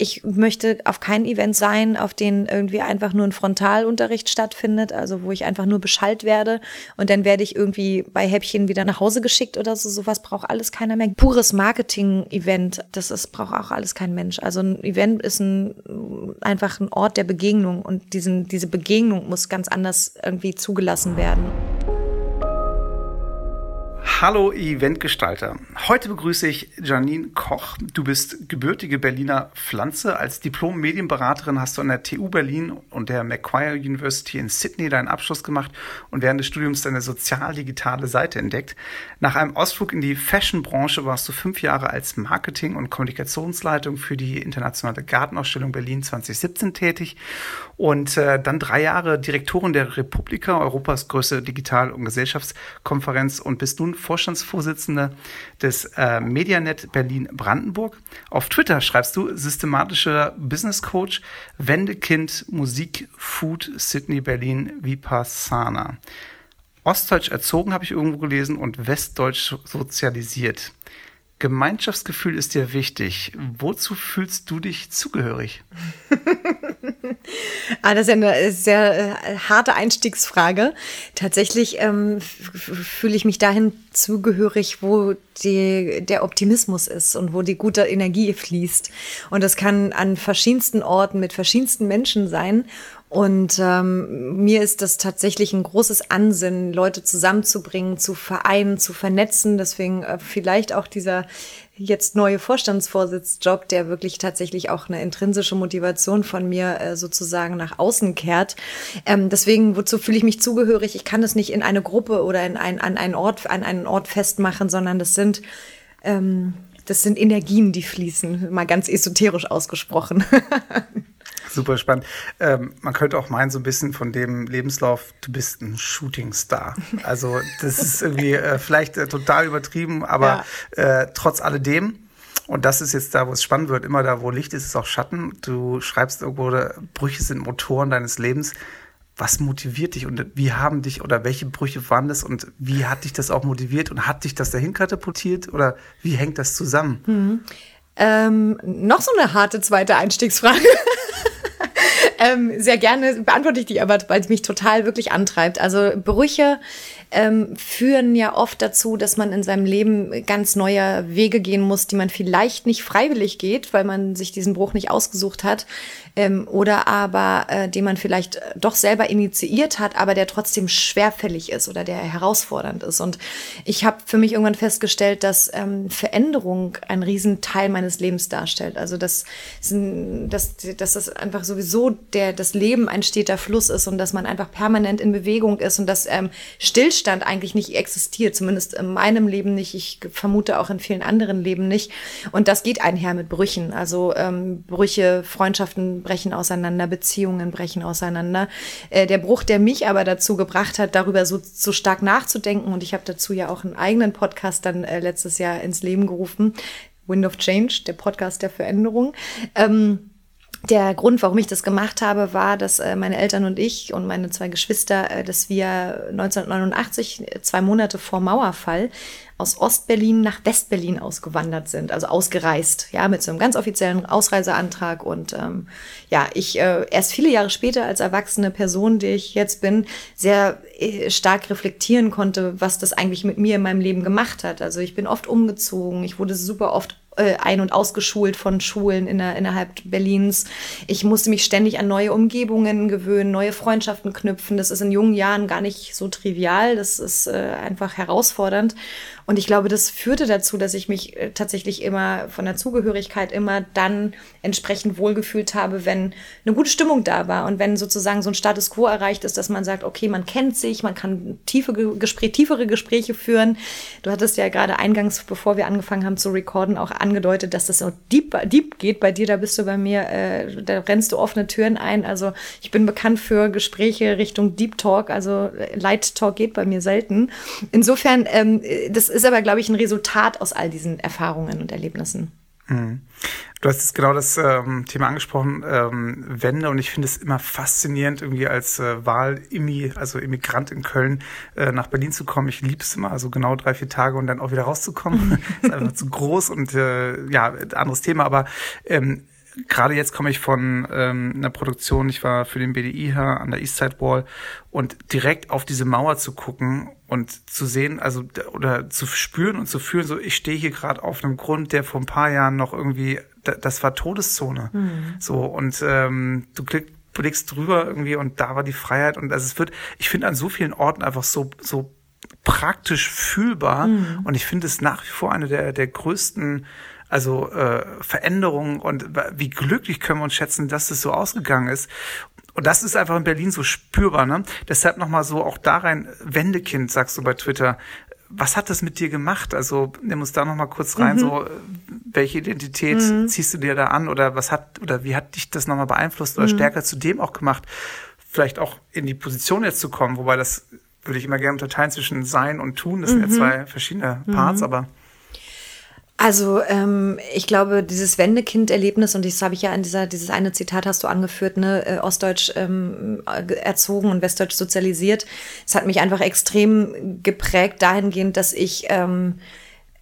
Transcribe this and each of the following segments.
Ich möchte auf kein Event sein, auf den irgendwie einfach nur ein Frontalunterricht stattfindet, also wo ich einfach nur beschallt werde und dann werde ich irgendwie bei Häppchen wieder nach Hause geschickt oder so. Sowas braucht alles keiner mehr. Pures Marketing-Event, das ist, braucht auch alles kein Mensch. Also ein Event ist ein, einfach ein Ort der Begegnung und diesen, diese Begegnung muss ganz anders irgendwie zugelassen werden. Hallo Eventgestalter. Heute begrüße ich Janine Koch. Du bist gebürtige Berliner Pflanze. Als Diplom-Medienberaterin hast du an der TU Berlin und der Macquarie University in Sydney deinen Abschluss gemacht und während des Studiums deine sozial-digitale Seite entdeckt. Nach einem Ausflug in die Fashion-Branche warst du fünf Jahre als Marketing- und Kommunikationsleitung für die internationale Gartenausstellung Berlin 2017 tätig und äh, dann drei Jahre Direktorin der Republika, Europas größte Digital- und Gesellschaftskonferenz und bist nun Vorstandsvorsitzende des äh, Medianet Berlin-Brandenburg. Auf Twitter schreibst du systematischer Business Coach, Wendekind, Musik, Food, Sydney, Berlin, Vipassana. Ostdeutsch erzogen, habe ich irgendwo gelesen, und Westdeutsch sozialisiert. Gemeinschaftsgefühl ist dir wichtig. Wozu fühlst du dich zugehörig? ah, das ist eine sehr äh, harte Einstiegsfrage. Tatsächlich ähm, fühle ich mich dahin zugehörig, wo die, der Optimismus ist und wo die gute Energie fließt. Und das kann an verschiedensten Orten mit verschiedensten Menschen sein. Und ähm, mir ist das tatsächlich ein großes Ansinnen, Leute zusammenzubringen, zu vereinen, zu vernetzen. Deswegen äh, vielleicht auch dieser jetzt neue Vorstandsvorsitzjob, der wirklich tatsächlich auch eine intrinsische Motivation von mir äh, sozusagen nach außen kehrt. Ähm, deswegen, wozu fühle ich mich zugehörig? Ich kann das nicht in eine Gruppe oder in ein, an einen Ort, an einen Ort festmachen, sondern das sind ähm, das sind Energien, die fließen, mal ganz esoterisch ausgesprochen. Super spannend. Ähm, man könnte auch meinen, so ein bisschen von dem Lebenslauf, du bist ein Shootingstar. Also das ist irgendwie äh, vielleicht äh, total übertrieben, aber ja. äh, trotz alledem, und das ist jetzt da, wo es spannend wird, immer da, wo Licht ist, ist auch Schatten. Du schreibst irgendwo, Brüche sind Motoren deines Lebens. Was motiviert dich und wie haben dich oder welche Brüche waren das und wie hat dich das auch motiviert und hat dich das dahin katapultiert oder wie hängt das zusammen? Mhm. Ähm, noch so eine harte zweite Einstiegsfrage. ähm, sehr gerne beantworte ich die aber, weil es mich total wirklich antreibt. Also Brüche ähm, führen ja oft dazu, dass man in seinem Leben ganz neue Wege gehen muss, die man vielleicht nicht freiwillig geht, weil man sich diesen Bruch nicht ausgesucht hat, ähm, oder aber äh, den man vielleicht doch selber initiiert hat, aber der trotzdem schwerfällig ist oder der herausfordernd ist. Und ich habe für mich irgendwann festgestellt, dass ähm, Veränderung ein Riesenteil meines Lebens darstellt. Also dass, dass, dass das einfach sowieso der, das Leben ein steter Fluss ist und dass man einfach permanent in Bewegung ist und dass ähm, Stillstand Stillstand eigentlich nicht existiert, zumindest in meinem Leben nicht. Ich vermute auch in vielen anderen Leben nicht. Und das geht einher mit Brüchen. Also ähm, Brüche, Freundschaften brechen auseinander, Beziehungen brechen auseinander. Äh, der Bruch, der mich aber dazu gebracht hat, darüber so, so stark nachzudenken, und ich habe dazu ja auch einen eigenen Podcast dann äh, letztes Jahr ins Leben gerufen, Wind of Change, der Podcast der Veränderung. Ähm, der Grund, warum ich das gemacht habe, war, dass äh, meine Eltern und ich und meine zwei Geschwister, äh, dass wir 1989, zwei Monate vor Mauerfall, aus Ostberlin nach Westberlin ausgewandert sind, also ausgereist, ja, mit so einem ganz offiziellen Ausreiseantrag. Und ähm, ja, ich äh, erst viele Jahre später als erwachsene Person, die ich jetzt bin, sehr äh, stark reflektieren konnte, was das eigentlich mit mir in meinem Leben gemacht hat. Also ich bin oft umgezogen, ich wurde super oft äh, ein- und ausgeschult von Schulen in der, innerhalb Berlins. Ich musste mich ständig an neue Umgebungen gewöhnen, neue Freundschaften knüpfen. Das ist in jungen Jahren gar nicht so trivial. Das ist äh, einfach herausfordernd. Und ich glaube, das führte dazu, dass ich mich äh, tatsächlich immer von der Zugehörigkeit immer dann entsprechend wohlgefühlt habe, wenn eine gute Stimmung da war und wenn sozusagen so ein Status quo erreicht ist, dass man sagt, okay, man kennt sich, man kann tiefe Gespräche, tiefere Gespräche führen. Du hattest ja gerade eingangs, bevor wir angefangen haben zu recorden, auch angedeutet, dass das so deep, deep geht bei dir. Da bist du bei mir, äh, da rennst du offene Türen ein. Also ich bin bekannt für Gespräche Richtung Deep Talk, also äh, Light Talk geht bei mir selten. Insofern, ähm, das ist aber, glaube ich, ein Resultat aus all diesen Erfahrungen und Erlebnissen. Mhm. Du hast jetzt genau das ähm, Thema angesprochen, ähm, Wende, und ich finde es immer faszinierend, irgendwie als äh, Wahl-Immi, also Immigrant in Köln, äh, nach Berlin zu kommen. Ich liebe es immer, also genau drei, vier Tage und dann auch wieder rauszukommen. ist einfach zu groß und äh, ja, anderes Thema, aber ähm, gerade jetzt komme ich von ähm, einer Produktion, ich war für den BDI hier an der Eastside Wall und direkt auf diese Mauer zu gucken und zu sehen, also oder zu spüren und zu fühlen, so ich stehe hier gerade auf einem Grund, der vor ein paar Jahren noch irgendwie, das war Todeszone. Mhm. So und ähm, du klickst blickst drüber irgendwie und da war die Freiheit und also es wird, ich finde an so vielen Orten einfach so so praktisch fühlbar mhm. und ich finde es nach wie vor eine der der größten also äh, Veränderungen und wie glücklich können wir uns schätzen, dass es so ausgegangen ist. Und das ist einfach in Berlin so spürbar. Ne? Deshalb nochmal so auch da rein, Wendekind, sagst du bei Twitter. Was hat das mit dir gemacht? Also nimm uns da nochmal kurz rein, mhm. so welche Identität mhm. ziehst du dir da an oder was hat oder wie hat dich das nochmal beeinflusst oder mhm. stärker zu dem auch gemacht? Vielleicht auch in die Position jetzt zu kommen, wobei das würde ich immer gerne unterteilen zwischen Sein und Tun. Das sind ja mhm. zwei verschiedene Parts, mhm. aber also ähm, ich glaube, dieses Wendekind-Erlebnis, und das habe ich ja in dieser, dieses eine Zitat hast du angeführt, ne, äh, Ostdeutsch ähm, erzogen und Westdeutsch sozialisiert, es hat mich einfach extrem geprägt dahingehend, dass ich ähm,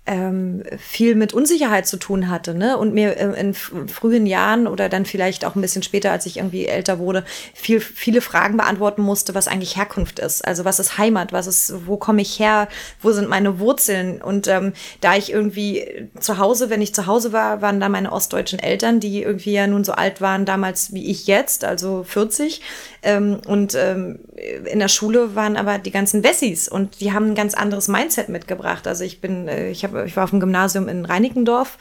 ähm, viel mit Unsicherheit zu tun hatte, ne? Und mir äh, in frühen Jahren oder dann vielleicht auch ein bisschen später, als ich irgendwie älter wurde, viel, viele Fragen beantworten musste, was eigentlich Herkunft ist. Also was ist Heimat, was ist, wo komme ich her, wo sind meine Wurzeln? Und ähm, da ich irgendwie zu Hause, wenn ich zu Hause war, waren da meine ostdeutschen Eltern, die irgendwie ja nun so alt waren damals wie ich jetzt, also 40. Ähm, und ähm, in der Schule waren aber die ganzen Wessis und die haben ein ganz anderes Mindset mitgebracht. Also ich bin, äh, ich habe ich war auf dem Gymnasium in Reinickendorf,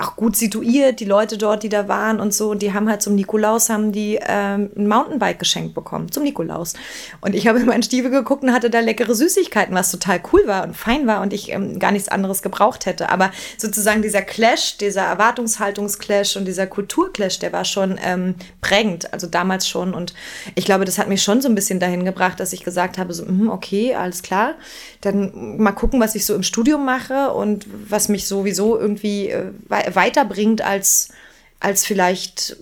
auch gut situiert, die Leute dort, die da waren und so, die haben halt zum Nikolaus, haben die ähm, ein Mountainbike geschenkt bekommen, zum Nikolaus. Und ich habe in meinen Stiefel geguckt und hatte da leckere Süßigkeiten, was total cool war und fein war und ich ähm, gar nichts anderes gebraucht hätte. Aber sozusagen dieser Clash, dieser Erwartungshaltungsclash und dieser Kulturclash, der war schon ähm, prägend, also damals schon. Und ich glaube, das hat mich schon so ein bisschen dahin gebracht, dass ich gesagt habe, so, mh, okay, alles klar, dann mal gucken, was ich so im Studium mache und was mich sowieso irgendwie äh, weiterbringt als, als vielleicht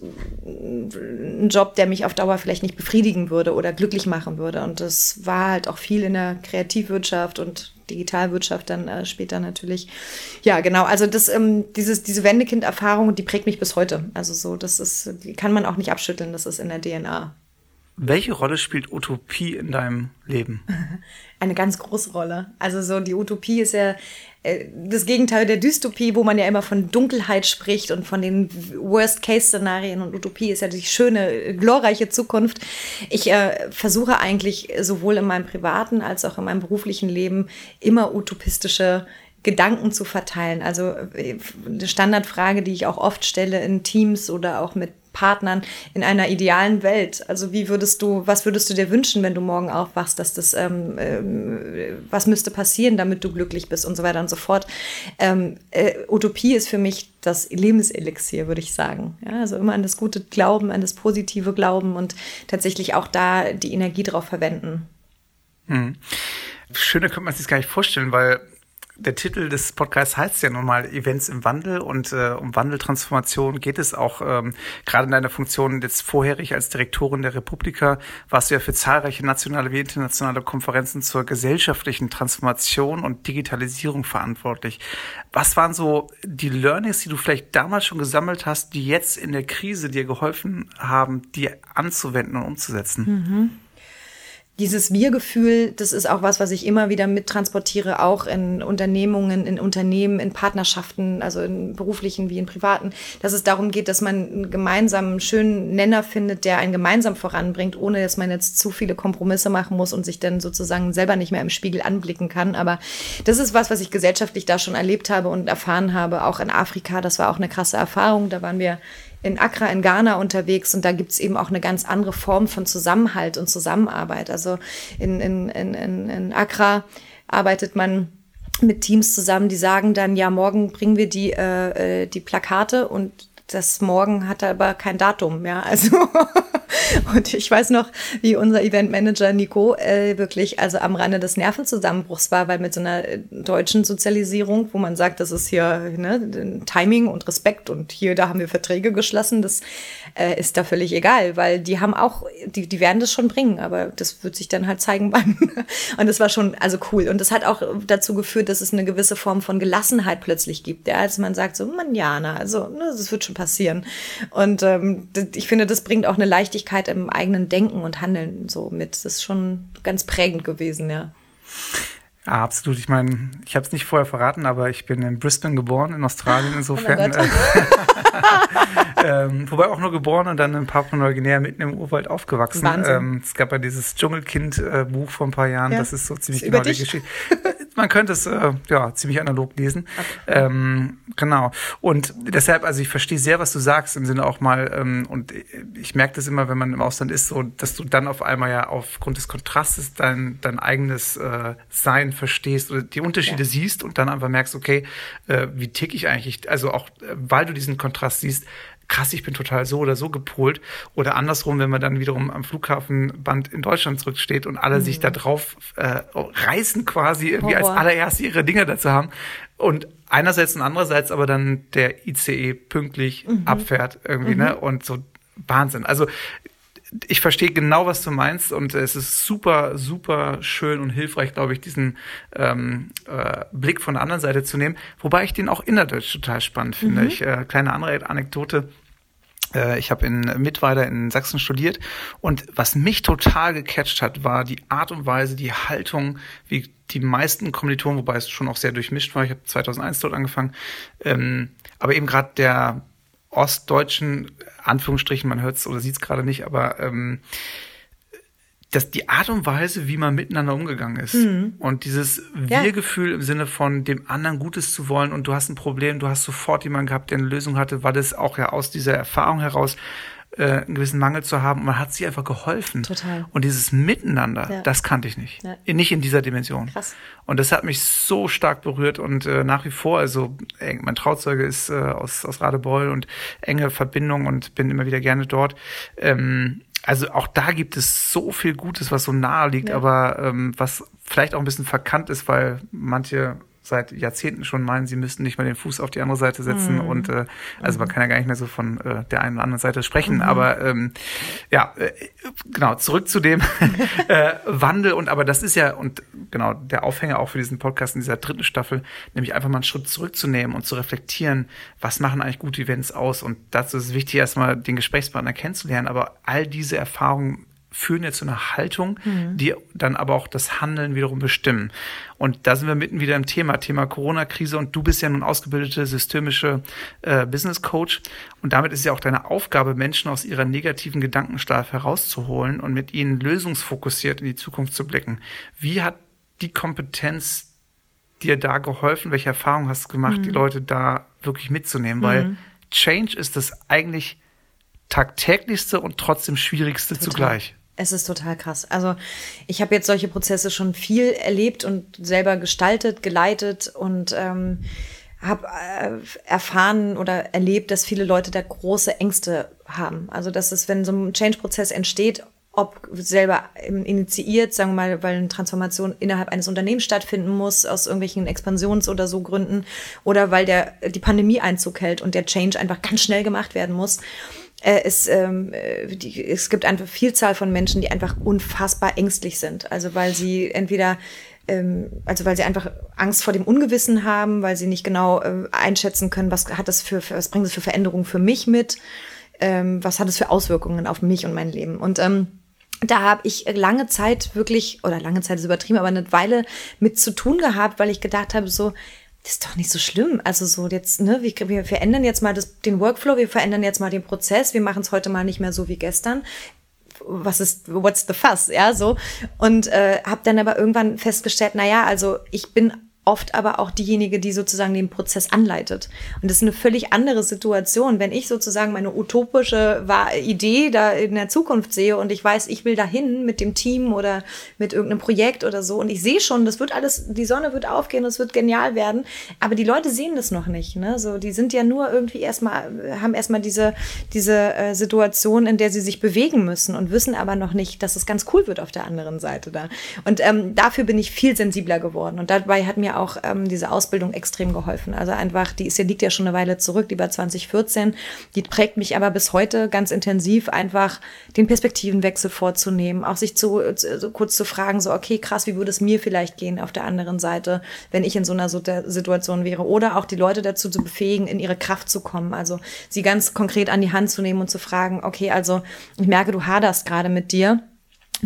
ein Job, der mich auf Dauer vielleicht nicht befriedigen würde oder glücklich machen würde. Und das war halt auch viel in der Kreativwirtschaft und Digitalwirtschaft dann äh, später natürlich. Ja, genau. Also das, ähm, dieses, diese Wendekind-Erfahrung, die prägt mich bis heute. Also so, das ist, die kann man auch nicht abschütteln. Das ist in der DNA. Welche Rolle spielt Utopie in deinem Leben? Eine ganz große Rolle. Also so die Utopie ist ja das Gegenteil der Dystopie, wo man ja immer von Dunkelheit spricht und von den Worst-Case-Szenarien und Utopie ist ja die schöne, glorreiche Zukunft. Ich äh, versuche eigentlich sowohl in meinem privaten als auch in meinem beruflichen Leben immer utopistische Gedanken zu verteilen. Also äh, eine Standardfrage, die ich auch oft stelle in Teams oder auch mit Partnern in einer idealen Welt? Also wie würdest du, was würdest du dir wünschen, wenn du morgen aufwachst, dass das, ähm, äh, was müsste passieren, damit du glücklich bist und so weiter und so fort. Ähm, äh, Utopie ist für mich das Lebenselixier, würde ich sagen. Ja, also immer an das gute Glauben, an das positive Glauben und tatsächlich auch da die Energie drauf verwenden. Mhm. Schöner könnte man sich das gar nicht vorstellen, weil der Titel des Podcasts heißt ja nun mal Events im Wandel und äh, um Wandeltransformation geht es auch ähm, gerade in deiner Funktion jetzt vorherig als Direktorin der Republika warst du ja für zahlreiche nationale wie internationale Konferenzen zur gesellschaftlichen Transformation und Digitalisierung verantwortlich. Was waren so die Learnings, die du vielleicht damals schon gesammelt hast, die jetzt in der Krise dir geholfen haben, die anzuwenden und umzusetzen? Mhm dieses Wir-Gefühl, das ist auch was, was ich immer wieder mittransportiere, auch in Unternehmungen, in Unternehmen, in Partnerschaften, also in beruflichen wie in privaten, dass es darum geht, dass man einen gemeinsamen, schönen Nenner findet, der einen gemeinsam voranbringt, ohne dass man jetzt zu viele Kompromisse machen muss und sich dann sozusagen selber nicht mehr im Spiegel anblicken kann. Aber das ist was, was ich gesellschaftlich da schon erlebt habe und erfahren habe, auch in Afrika. Das war auch eine krasse Erfahrung. Da waren wir in Accra in Ghana unterwegs und da gibt's eben auch eine ganz andere Form von Zusammenhalt und Zusammenarbeit. Also in, in, in, in Accra arbeitet man mit Teams zusammen, die sagen dann, ja, morgen bringen wir die, äh, äh die Plakate und das Morgen hat aber kein Datum, ja. Also Und ich weiß noch, wie unser Eventmanager Nico äh, wirklich also am Rande des Nervenzusammenbruchs war, weil mit so einer äh, deutschen Sozialisierung, wo man sagt, das ist hier ne, Timing und Respekt und hier, da haben wir Verträge geschlossen, das äh, ist da völlig egal, weil die haben auch, die, die werden das schon bringen, aber das wird sich dann halt zeigen beim. und das war schon also cool. Und das hat auch dazu geführt, dass es eine gewisse Form von Gelassenheit plötzlich gibt. Ja, als man sagt so, man ja, na, also ne, das wird schon passieren. Und ähm, ich finde, das bringt auch eine Leichtigkeit im eigenen Denken und Handeln so mit. Das ist schon ganz prägend gewesen, ja. Ja, absolut. Ich meine, ich habe es nicht vorher verraten, aber ich bin in Brisbane geboren, in Australien Oh insofern. äh, ähm, wobei auch nur geboren und dann in Papua-Neuguinea mitten im Urwald aufgewachsen. Ähm, es gab ja dieses Dschungelkind-Buch vor ein paar Jahren. Ja. Das ist so ziemlich Ist genau die? Geschichte. Man könnte es äh, ja ziemlich analog lesen. Ähm, genau. Und deshalb, also ich verstehe sehr, was du sagst im Sinne auch mal. Ähm, und ich merke das immer, wenn man im Ausland ist, so, dass du dann auf einmal ja aufgrund des Kontrastes dein dein eigenes äh, Sein verstehst oder die Unterschiede Ja. siehst und dann einfach merkst, okay, äh, wie tick ich eigentlich? Also auch, äh, weil du diesen Kontrast siehst, krass, ich bin total so oder so gepolt. Oder andersrum, wenn man dann wiederum am Flughafenband in Deutschland zurücksteht und alle sich da drauf äh, reißen quasi irgendwie als Horror. allererst ihre Dinge dazu haben. Und einerseits und andererseits aber dann der ICE pünktlich abfährt irgendwie, ne? Und so Wahnsinn. Also ich verstehe genau, was du meinst und es ist super, super schön und hilfreich, glaube ich, diesen ähm, äh, Blick von der anderen Seite zu nehmen, wobei ich den auch innerdeutsch total spannend finde. Ich, äh, kleine andere Anekdote. Äh, Ich habe in Mittweida in Sachsen studiert und was mich total gecatcht hat, war die Art und Weise, die Haltung, wie die meisten Kommilitonen, wobei es schon auch sehr durchmischt war. Ich habe 2001 dort angefangen, ähm, aber eben gerade der ostdeutschen Anführungsstrichen, man hört es oder sieht es gerade nicht, aber ähm, dass die Art und Weise, wie man miteinander umgegangen ist und dieses Ja. Wir-Gefühl im Sinne von dem anderen Gutes zu wollen und du hast ein Problem, du hast sofort jemanden gehabt, der eine Lösung hatte, weil das auch ja aus dieser Erfahrung heraus äh, einen gewissen Mangel zu haben und man hat sich einfach geholfen. Total. Und dieses Miteinander, Ja. das kannte ich nicht. Ja. Nicht in dieser Dimension. Krass. Und das hat mich so stark berührt und äh, nach wie vor, also eng, mein Trauzeuge ist äh, aus, aus Radebeul und enge Verbindung und bin immer wieder gerne dort. Ähm, also auch da gibt es so viel Gutes, was so nahe liegt, Ja. aber ähm, was vielleicht auch ein bisschen verkannt ist, weil manche seit Jahrzehnten schon meinen, sie müssten nicht mal den Fuß auf die andere Seite setzen und äh, also man kann ja gar nicht mehr so von äh, der einen oder anderen Seite sprechen, aber ähm, ja, äh, genau, zurück zu dem äh, Wandel und aber das ist ja und genau der Aufhänger auch für diesen Podcast in dieser dritten Staffel, nämlich einfach mal einen Schritt zurückzunehmen und zu reflektieren, was machen eigentlich gute Events aus? Und dazu ist es wichtig, erstmal den Gesprächspartner kennenzulernen, aber all diese Erfahrungen führen ja zu einer Haltung, die dann aber auch das Handeln wiederum bestimmen. Und da sind wir mitten wieder im Thema, Thema Corona-Krise. Und du bist ja nun ausgebildete systemische äh, Business Coach. Und damit ist ja auch deine Aufgabe, Menschen aus ihrer negativen Gedankenschleife herauszuholen und mit ihnen lösungsfokussiert in die Zukunft zu blicken. Wie hat die Kompetenz dir da geholfen? Welche Erfahrungen hast du gemacht, die Leute da wirklich mitzunehmen? Weil Change ist das eigentlich tagtäglichste und trotzdem schwierigste Total. zugleich. Es ist total krass. Also ich habe jetzt solche Prozesse schon viel erlebt und selber gestaltet, geleitet und ähm, habe äh, erfahren oder erlebt, dass viele Leute da große Ängste haben. Also dass es, wenn so ein Change-Prozess entsteht, ob selber initiiert, sagen wir mal, weil eine Transformation innerhalb eines Unternehmens stattfinden muss, aus irgendwelchen Expansions- oder so Gründen, oder weil der, die Pandemie Einzug hält und der Change einfach ganz schnell gemacht werden muss. Äh, es, ähm, äh, die, es gibt einfach Vielzahl von Menschen, die einfach unfassbar ängstlich sind. Also weil sie entweder ähm, also weil sie einfach Angst vor dem Ungewissen haben, weil sie nicht genau äh, einschätzen können, was hat das für, für was bringt es für Veränderungen für mich mit, ähm, was hat es für Auswirkungen auf mich und mein Leben. Und ähm, da habe ich lange Zeit wirklich, oder lange Zeit ist übertrieben, aber eine Weile mit zu tun gehabt, weil ich gedacht habe, so, das ist doch nicht so schlimm. Also so jetzt, ne, wir, wir verändern jetzt mal das, den Workflow, wir verändern jetzt mal den Prozess, wir machen es heute mal nicht mehr so wie gestern. Was ist, what's the fuss, ja, so. Und äh, habe dann aber irgendwann festgestellt, na ja, also ich bin oft aber auch diejenige, die sozusagen den Prozess anleitet. Und das ist eine völlig andere Situation, wenn ich sozusagen meine utopische Idee da in der Zukunft sehe und ich weiß, ich will dahin mit dem Team oder mit irgendeinem Projekt oder so und ich sehe schon, das wird alles, die Sonne wird aufgehen, das wird genial werden, aber die Leute sehen das noch nicht. Ne? So, die sind ja nur irgendwie erstmal, haben erstmal diese, diese äh, Situation, in der sie sich bewegen müssen und wissen aber noch nicht, dass es ganz cool wird auf der anderen Seite da. Und ähm, dafür bin ich viel sensibler geworden und dabei hat mir auch ähm, diese Ausbildung extrem geholfen. Also einfach, die ist ja, liegt ja schon eine Weile zurück, die war 2014. Die prägt mich aber bis heute ganz intensiv, einfach den Perspektivenwechsel vorzunehmen, auch sich zu, so kurz zu fragen, so, okay, krass, wie würde es mir vielleicht gehen auf der anderen Seite, wenn ich in so einer Situation wäre? Oder auch die Leute dazu zu befähigen, in ihre Kraft zu kommen. Also sie ganz konkret an die Hand zu nehmen und zu fragen, okay, also ich merke, du haderst gerade mit dir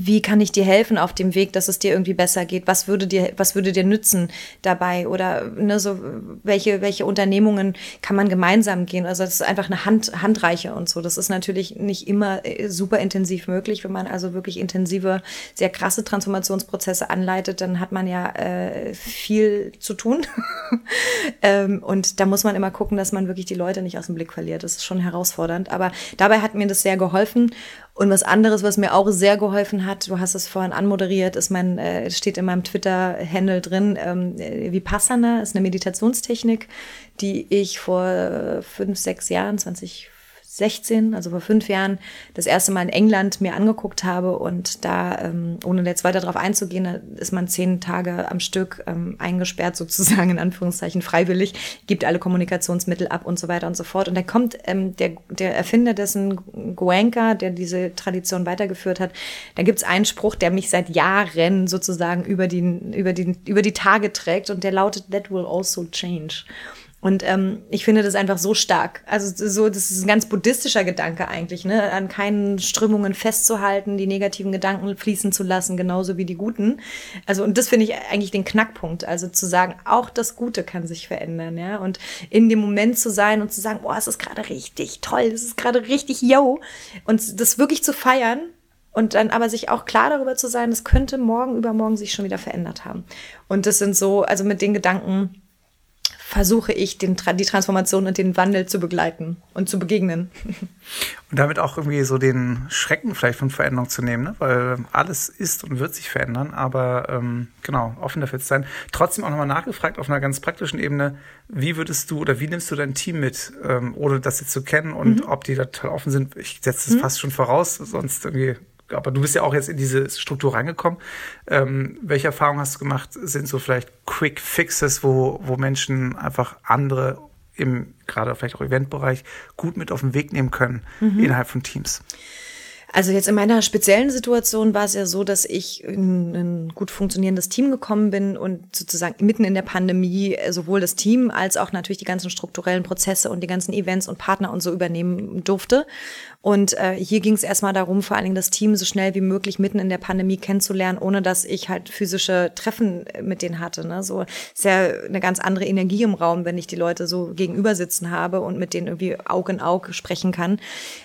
wie kann ich dir helfen auf dem Weg, dass es dir irgendwie besser geht? Was würde dir, was würde dir nützen dabei? Oder ne, so welche, welche Unternehmungen kann man gemeinsam gehen? Also das ist einfach eine Hand, Handreiche und so. Das ist natürlich nicht immer äh, super intensiv möglich. Wenn man also wirklich intensive, sehr krasse Transformationsprozesse anleitet, dann hat man ja äh, viel zu tun. ähm, und da muss man immer gucken, dass man wirklich die Leute nicht aus dem Blick verliert. Das ist schon herausfordernd. Aber dabei hat mir das sehr geholfen. Und was anderes, was mir auch sehr geholfen hat, du hast es vorhin anmoderiert, ist mein, äh, steht in meinem Twitter-Handle drin, ähm, Vipassana ist eine Meditationstechnik, die ich vor fünf, sechs Jahren, 20 16, also vor fünf Jahren, das erste Mal in England mir angeguckt habe und da, ähm, ohne jetzt weiter darauf einzugehen, ist man zehn Tage am Stück ähm, eingesperrt, sozusagen in Anführungszeichen freiwillig, gibt alle Kommunikationsmittel ab und so weiter und so fort. Und da kommt ähm, der, der Erfinder dessen, Goenka, der diese Tradition weitergeführt hat, da gibt's einen Spruch, der mich seit Jahren sozusagen über die, über die, über die Tage trägt und der lautet, that will also change. Und ähm, ich finde das einfach so stark. Also so, das ist ein ganz buddhistischer Gedanke eigentlich, ne? An keinen Strömungen festzuhalten, die negativen Gedanken fließen zu lassen, genauso wie die guten. Also und das finde ich eigentlich den Knackpunkt. Also zu sagen, auch das Gute kann sich verändern, ja. Und in dem Moment zu sein und zu sagen, boah, es ist gerade richtig toll, es ist gerade richtig yo. Und das wirklich zu feiern und dann aber sich auch klar darüber zu sein, es könnte morgen übermorgen sich schon wieder verändert haben. Und das sind so, also mit den Gedanken versuche ich, den, die Transformation und den Wandel zu begleiten und zu begegnen. Und damit auch irgendwie so den Schrecken vielleicht von Veränderung zu nehmen, ne? weil alles ist und wird sich verändern, aber ähm, genau, offen dafür zu sein. Trotzdem auch nochmal nachgefragt auf einer ganz praktischen Ebene, wie würdest du oder wie nimmst du dein Team mit, ähm, ohne das jetzt zu kennen und mhm. ob die da total offen sind? Ich setze es mhm. fast schon voraus, sonst irgendwie aber du bist ja auch jetzt in diese Struktur reingekommen. Ähm, welche Erfahrungen hast du gemacht? Sind so vielleicht Quick Fixes, wo, wo Menschen einfach andere im gerade vielleicht auch Eventbereich gut mit auf den Weg nehmen können mhm. innerhalb von Teams? Also jetzt in meiner speziellen Situation war es ja so, dass ich in ein gut funktionierendes Team gekommen bin und sozusagen mitten in der Pandemie äh, sowohl das Team als auch natürlich die ganzen strukturellen Prozesse und die ganzen Events und Partner und so übernehmen durfte. Und äh, hier ging es erstmal darum, vor allen Dingen das Team so schnell wie möglich mitten in der Pandemie kennenzulernen, ohne dass ich halt physische Treffen äh, mit denen hatte. Ne? So ist ja eine ganz andere Energie im Raum, wenn ich die Leute so gegenüber sitzen habe und mit denen irgendwie Aug in Aug sprechen kann.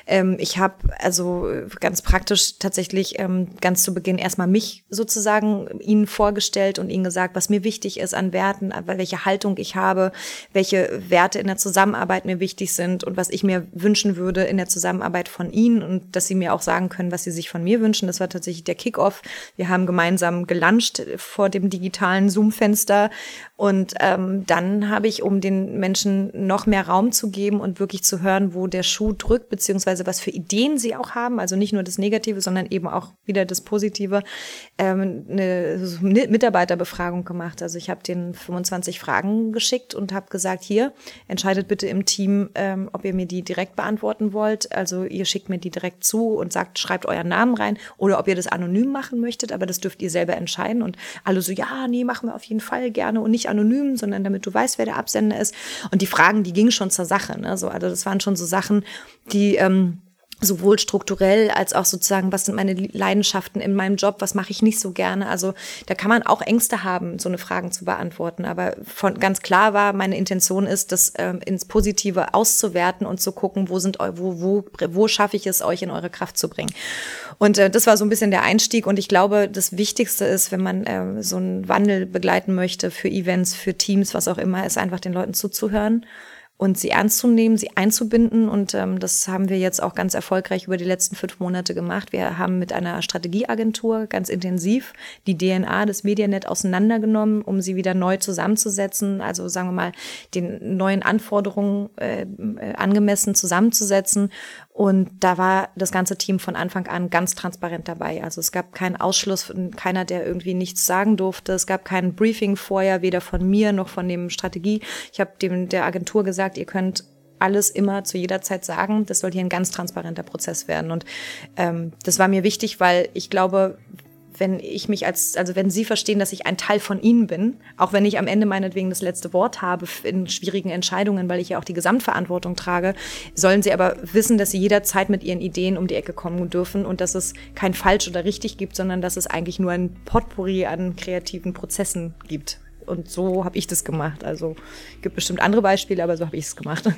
Ähm, ich habe also ganz praktisch tatsächlich ähm, ganz zu Beginn erstmal mich sozusagen ihnen vorgestellt und ihnen gesagt, was mir wichtig ist an Werten, welche Haltung ich habe, welche Werte in der Zusammenarbeit mir wichtig sind und was ich mir wünschen würde in der Zusammenarbeit Arbeit von ihnen und dass sie mir auch sagen können, was sie sich von mir wünschen. Das war tatsächlich der Kickoff. Wir haben gemeinsam gelauncht vor dem digitalen Zoom-Fenster und ähm, dann habe ich, um den Menschen noch mehr Raum zu geben und wirklich zu hören, wo der Schuh drückt, beziehungsweise was für Ideen sie auch haben, also nicht nur das Negative, sondern eben auch wieder das Positive, ähm, eine Mitarbeiterbefragung gemacht. Also ich habe den 25 Fragen geschickt und habe gesagt, hier, entscheidet bitte im Team, ähm, ob ihr mir die direkt beantworten wollt. Also ihr schickt mir die direkt zu und sagt, schreibt euren Namen rein oder ob ihr das anonym machen möchtet, aber das dürft ihr selber entscheiden. Und alle so, ja, nee, machen wir auf jeden Fall gerne und nicht anonym, sondern damit du weißt, wer der Absender ist. Und die Fragen, die gingen schon zur Sache. Ne? So, also das waren schon so Sachen, die ähm, sowohl strukturell als auch sozusagen, was sind meine Leidenschaften in meinem Job, was mache ich nicht so gerne. Also da kann man auch Ängste haben, so eine Fragen zu beantworten. Aber von ganz klar war, meine Intention ist, das ähm, ins Positive auszuwerten und zu gucken, wo sind wo, wo, wo schaffe ich es, euch in eure Kraft zu bringen. Und äh, das war so ein bisschen der Einstieg. Und ich glaube, das Wichtigste ist, wenn man äh, so einen Wandel begleiten möchte für Events, für Teams, was auch immer, ist einfach den Leuten zuzuhören und sie ernst zu nehmen, sie einzubinden. Und ähm, das haben wir jetzt auch ganz erfolgreich über die letzten fünf Monate gemacht. Wir haben mit einer Strategieagentur ganz intensiv die DNA des Medianet auseinandergenommen, um sie wieder neu zusammenzusetzen, also sagen wir mal, den neuen Anforderungen äh, äh angemessen zusammenzusetzen und da war das ganze Team von Anfang an ganz transparent dabei. Also es gab keinen Ausschluss, keiner, der irgendwie nichts sagen durfte. Es gab kein Briefing vorher, weder von mir noch von dem Strategie. Ich habe dem der Agentur gesagt, ihr könnt alles immer zu jeder Zeit sagen. Das soll hier ein ganz transparenter Prozess werden. Und ähm, das war mir wichtig, weil ich glaube, wenn ich mich als, also wenn Sie verstehen, dass ich ein Teil von Ihnen bin, auch wenn ich am Ende meinetwegen das letzte Wort habe in schwierigen Entscheidungen, weil ich ja auch die Gesamtverantwortung trage, sollen Sie aber wissen, dass Sie jederzeit mit Ihren Ideen um die Ecke kommen dürfen und dass es kein falsch oder richtig gibt, sondern dass es eigentlich nur ein Potpourri an kreativen Prozessen gibt. Und so habe ich das gemacht. Also gibt bestimmt andere Beispiele, aber so habe ich es gemacht.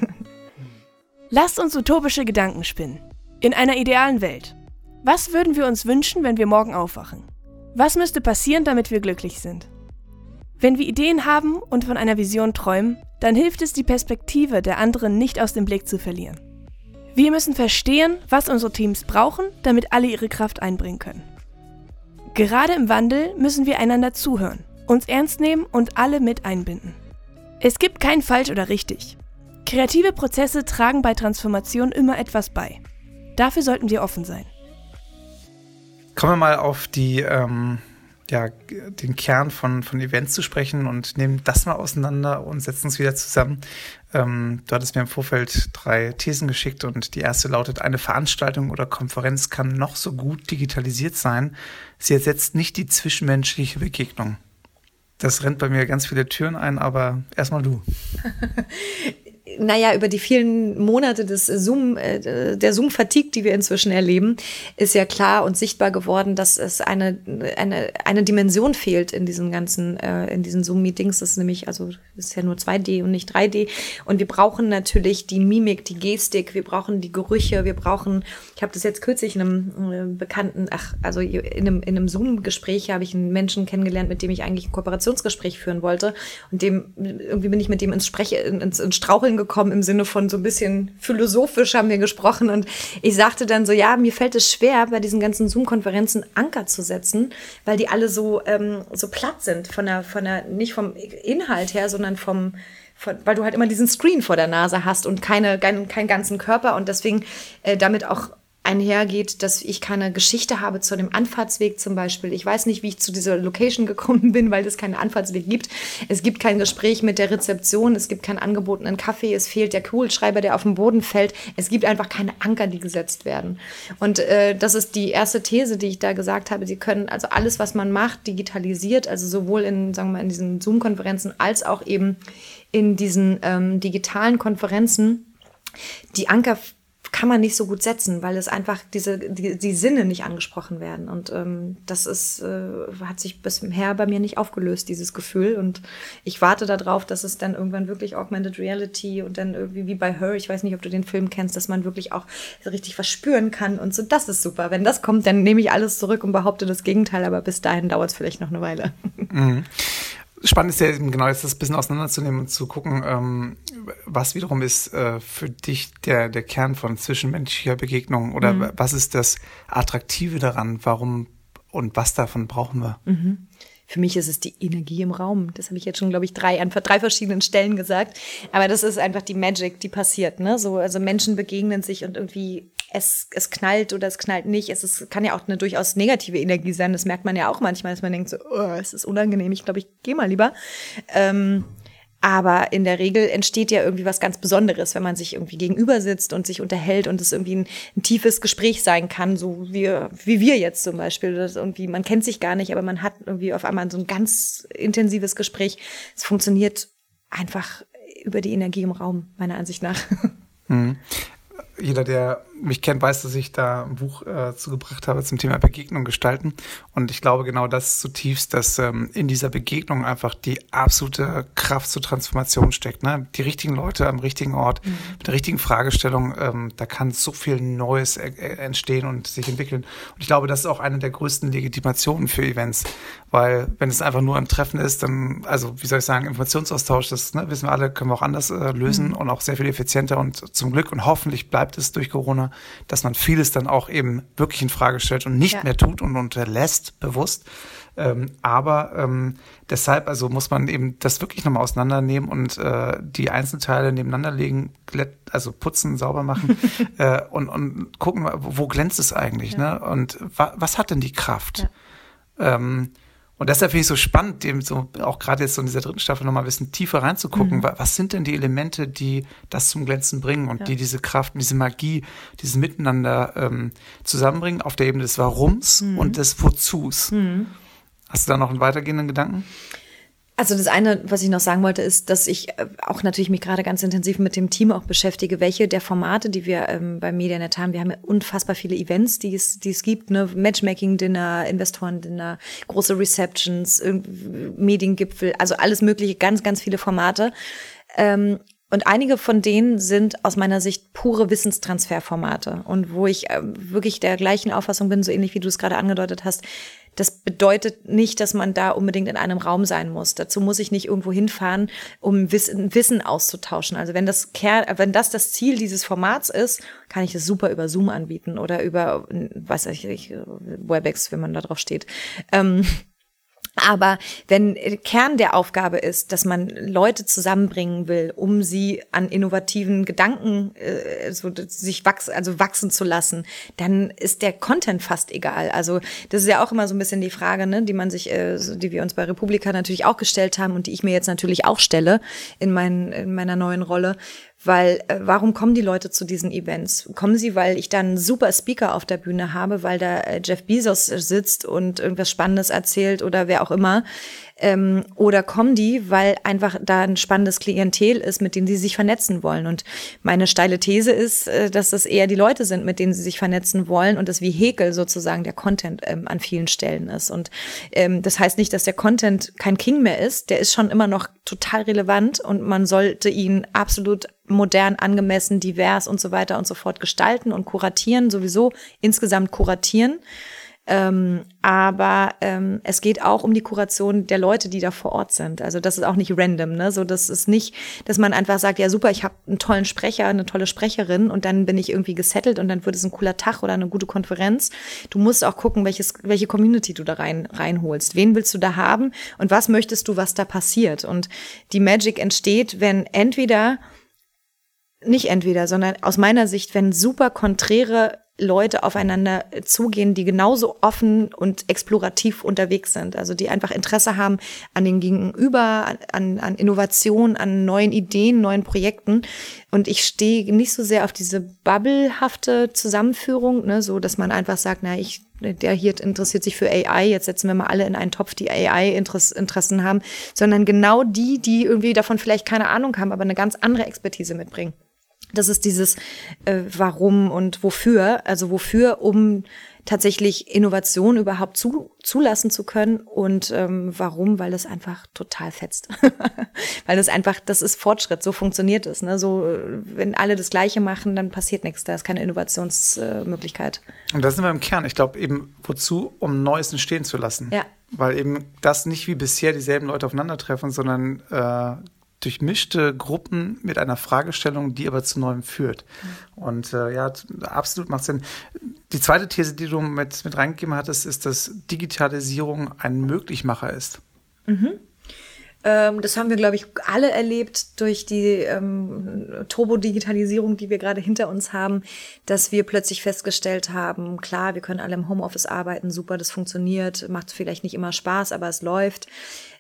Lasst uns utopische Gedanken spinnen. In einer idealen Welt. Was würden wir uns wünschen, wenn wir morgen aufwachen? Was müsste passieren, damit wir glücklich sind? Wenn wir Ideen haben und von einer Vision träumen, dann hilft es, die Perspektive der anderen nicht aus dem Blick zu verlieren. Wir müssen verstehen, was unsere Teams brauchen, damit alle ihre Kraft einbringen können. Gerade im Wandel müssen wir einander zuhören, uns ernst nehmen und alle mit einbinden. Es gibt kein falsch oder richtig. Kreative Prozesse tragen bei Transformation immer etwas bei. Dafür sollten wir offen sein. Kommen wir mal auf die, ähm, ja, den Kern von, von Events zu sprechen und nehmen das mal auseinander und setzen es wieder zusammen. Ähm, du hattest mir im Vorfeld drei Thesen geschickt und die erste lautet, eine Veranstaltung oder Konferenz kann noch so gut digitalisiert sein. Sie ersetzt nicht die zwischenmenschliche Begegnung. Das rennt bei mir ganz viele Türen ein, aber erstmal du. naja, über die vielen Monate des Zoom, äh, der Zoom-Fatigue, die wir inzwischen erleben, ist ja klar und sichtbar geworden, dass es eine, eine, eine Dimension fehlt in diesen ganzen, äh, in diesen Zoom-Meetings. Das ist nämlich, also, ist ja nur 2D und nicht 3D. Und wir brauchen natürlich die Mimik, die Gestik, wir brauchen die Gerüche, wir brauchen, ich habe das jetzt kürzlich in einem äh, bekannten, ach, also in einem, in einem Zoom-Gespräch habe ich einen Menschen kennengelernt, mit dem ich eigentlich ein Kooperationsgespräch führen wollte. Und dem, irgendwie bin ich mit dem ins Spreche, ins, ins Straucheln gekommen gekommen im Sinne von so ein bisschen philosophisch haben wir gesprochen. Und ich sagte dann so, ja, mir fällt es schwer, bei diesen ganzen Zoom-Konferenzen Anker zu setzen, weil die alle so, ähm, so platt sind von der, von der, nicht vom Inhalt her, sondern vom, von, weil du halt immer diesen Screen vor der Nase hast und keine, keinen, keinen ganzen Körper. Und deswegen äh, damit auch einhergeht, dass ich keine Geschichte habe zu dem Anfahrtsweg zum Beispiel. Ich weiß nicht, wie ich zu dieser Location gekommen bin, weil es keinen Anfahrtsweg gibt. Es gibt kein Gespräch mit der Rezeption, es gibt keinen angebotenen Kaffee, es fehlt der Kugelschreiber, der auf den Boden fällt. Es gibt einfach keine Anker, die gesetzt werden. Und äh, das ist die erste These, die ich da gesagt habe. Sie können also alles, was man macht, digitalisiert, also sowohl in, sagen wir mal, in diesen Zoom-Konferenzen als auch eben in diesen ähm, digitalen Konferenzen, die Anker kann man nicht so gut setzen, weil es einfach diese die, die Sinne nicht angesprochen werden und ähm, das ist äh, hat sich bisher bei mir nicht aufgelöst dieses Gefühl und ich warte darauf, dass es dann irgendwann wirklich augmented reality und dann irgendwie wie bei Her, ich weiß nicht, ob du den Film kennst, dass man wirklich auch richtig was spüren kann und so. Das ist super. Wenn das kommt, dann nehme ich alles zurück und behaupte das Gegenteil, aber bis dahin dauert es vielleicht noch eine Weile. Mhm spannend ist ja eben genau jetzt das bisschen auseinanderzunehmen und zu gucken, ähm, was wiederum ist äh, für dich der, der Kern von zwischenmenschlicher Begegnung oder mhm. was ist das Attraktive daran, warum und was davon brauchen wir? Mhm. Für mich ist es die Energie im Raum. Das habe ich jetzt schon, glaube ich, drei an drei verschiedenen Stellen gesagt. Aber das ist einfach die Magic, die passiert. Ne? So, also Menschen begegnen sich und irgendwie es, es knallt oder es knallt nicht. Es ist, kann ja auch eine durchaus negative Energie sein. Das merkt man ja auch manchmal, dass man denkt so, oh, es ist unangenehm. Ich glaube, ich gehe mal lieber. Ähm, aber in der Regel entsteht ja irgendwie was ganz Besonderes, wenn man sich irgendwie gegenüber sitzt und sich unterhält und es irgendwie ein, ein tiefes Gespräch sein kann, so wie, wie wir jetzt zum Beispiel. Das irgendwie, man kennt sich gar nicht, aber man hat irgendwie auf einmal so ein ganz intensives Gespräch. Es funktioniert einfach über die Energie im Raum, meiner Ansicht nach. Mhm. Jeder, der mich kennt, weiß, dass ich da ein Buch äh, zugebracht habe zum Thema Begegnung gestalten. Und ich glaube genau das ist zutiefst, dass ähm, in dieser Begegnung einfach die absolute Kraft zur Transformation steckt. Ne? Die richtigen Leute am richtigen Ort, mhm. mit der richtigen Fragestellung, ähm, da kann so viel Neues äh, entstehen und sich entwickeln. Und ich glaube, das ist auch eine der größten Legitimationen für Events. Weil wenn es einfach nur ein Treffen ist, dann, also wie soll ich sagen, Informationsaustausch, das ne, wissen wir alle, können wir auch anders äh, lösen mhm. und auch sehr viel effizienter und zum Glück und hoffentlich bleibt es durch Corona, dass man vieles dann auch eben wirklich in Frage stellt und nicht ja. mehr tut und unterlässt, bewusst. Ähm, aber ähm, deshalb, also muss man eben das wirklich nochmal auseinandernehmen und äh, die Einzelteile nebeneinander legen, also putzen, sauber machen äh, und, und gucken, wo glänzt es eigentlich, ja. ne? Und wa was hat denn die Kraft? Ja. Ähm, und deshalb finde ich so spannend, dem so auch gerade jetzt so in dieser dritten Staffel nochmal ein bisschen tiefer reinzugucken. Mhm. Was sind denn die Elemente, die das zum Glänzen bringen und ja. die diese Kraft, diese Magie, dieses Miteinander ähm, zusammenbringen auf der Ebene des Warums mhm. und des Wozus? Mhm. Hast du da noch einen weitergehenden Gedanken? Also das eine, was ich noch sagen wollte, ist, dass ich äh, auch natürlich mich gerade ganz intensiv mit dem Team auch beschäftige, welche der Formate, die wir ähm, bei MediaNet haben. Wir haben ja unfassbar viele Events, die es, die es gibt, ne? Matchmaking-Dinner, Investoren-Dinner, große Receptions, Mediengipfel, also alles mögliche, ganz, ganz viele Formate. Ähm, und einige von denen sind aus meiner Sicht pure Wissenstransferformate und wo ich äh, wirklich der gleichen Auffassung bin, so ähnlich wie du es gerade angedeutet hast das bedeutet nicht, dass man da unbedingt in einem Raum sein muss. Dazu muss ich nicht irgendwo hinfahren, um Wissen, Wissen auszutauschen. Also wenn das Kern, wenn das das Ziel dieses Formats ist, kann ich das super über Zoom anbieten oder über, weiß ich, Webex, wenn man da drauf steht. Ähm, aber wenn Kern der Aufgabe ist, dass man Leute zusammenbringen will, um sie an innovativen Gedanken äh, so, sich wachsen, also wachsen zu lassen, dann ist der Content fast egal. Also das ist ja auch immer so ein bisschen die Frage, ne, die man sich, äh, die wir uns bei Republika natürlich auch gestellt haben und die ich mir jetzt natürlich auch stelle in, mein, in meiner neuen Rolle. Weil äh, warum kommen die Leute zu diesen Events? Kommen sie, weil ich dann super Speaker auf der Bühne habe, weil da äh, Jeff Bezos sitzt und irgendwas Spannendes erzählt oder wer auch immer? Ähm, oder kommen die, weil einfach da ein spannendes Klientel ist, mit denen sie sich vernetzen wollen? Und meine steile These ist, äh, dass das eher die Leute sind, mit denen sie sich vernetzen wollen und das Vehikel sozusagen der Content ähm, an vielen Stellen ist. Und ähm, das heißt nicht, dass der Content kein King mehr ist. Der ist schon immer noch total relevant und man sollte ihn absolut modern, angemessen, divers und so weiter und so fort gestalten und kuratieren, sowieso insgesamt kuratieren. Ähm, aber ähm, es geht auch um die Kuration der Leute, die da vor Ort sind. Also das ist auch nicht random, ne? So das ist nicht, dass man einfach sagt, ja super, ich habe einen tollen Sprecher, eine tolle Sprecherin und dann bin ich irgendwie gesettelt und dann wird es ein cooler Tag oder eine gute Konferenz. Du musst auch gucken, welches, welche Community du da rein reinholst. Wen willst du da haben und was möchtest du, was da passiert? Und die Magic entsteht, wenn entweder nicht entweder, sondern aus meiner Sicht, wenn super konträre Leute aufeinander zugehen, die genauso offen und explorativ unterwegs sind. Also die einfach Interesse haben an den Gegenüber, an, an Innovation, an neuen Ideen, neuen Projekten. Und ich stehe nicht so sehr auf diese bubblehafte Zusammenführung, ne, so dass man einfach sagt, na, ich, der hier interessiert sich für AI, jetzt setzen wir mal alle in einen Topf, die AI-Interessen haben, sondern genau die, die irgendwie davon vielleicht keine Ahnung haben, aber eine ganz andere Expertise mitbringen. Das ist dieses äh, Warum und Wofür. Also wofür, um tatsächlich Innovation überhaupt zu, zulassen zu können und ähm, warum, weil es einfach total fetzt. weil das einfach, das ist Fortschritt, so funktioniert es. Ne? So, wenn alle das Gleiche machen, dann passiert nichts, da ist keine Innovationsmöglichkeit. Äh, und da sind wir im Kern. Ich glaube eben, wozu? Um Neues entstehen zu lassen. Ja. Weil eben das nicht wie bisher dieselben Leute aufeinandertreffen, sondern äh, durchmischte Gruppen mit einer Fragestellung, die aber zu Neuem führt. Mhm. Und äh, ja, absolut macht Sinn. Die zweite These, die du mit, mit reingegeben hattest, ist, dass Digitalisierung ein Möglichmacher ist. Mhm. Ähm, das haben wir, glaube ich, alle erlebt durch die ähm, Turbo-Digitalisierung, die wir gerade hinter uns haben, dass wir plötzlich festgestellt haben, klar, wir können alle im Homeoffice arbeiten, super, das funktioniert, macht vielleicht nicht immer Spaß, aber es läuft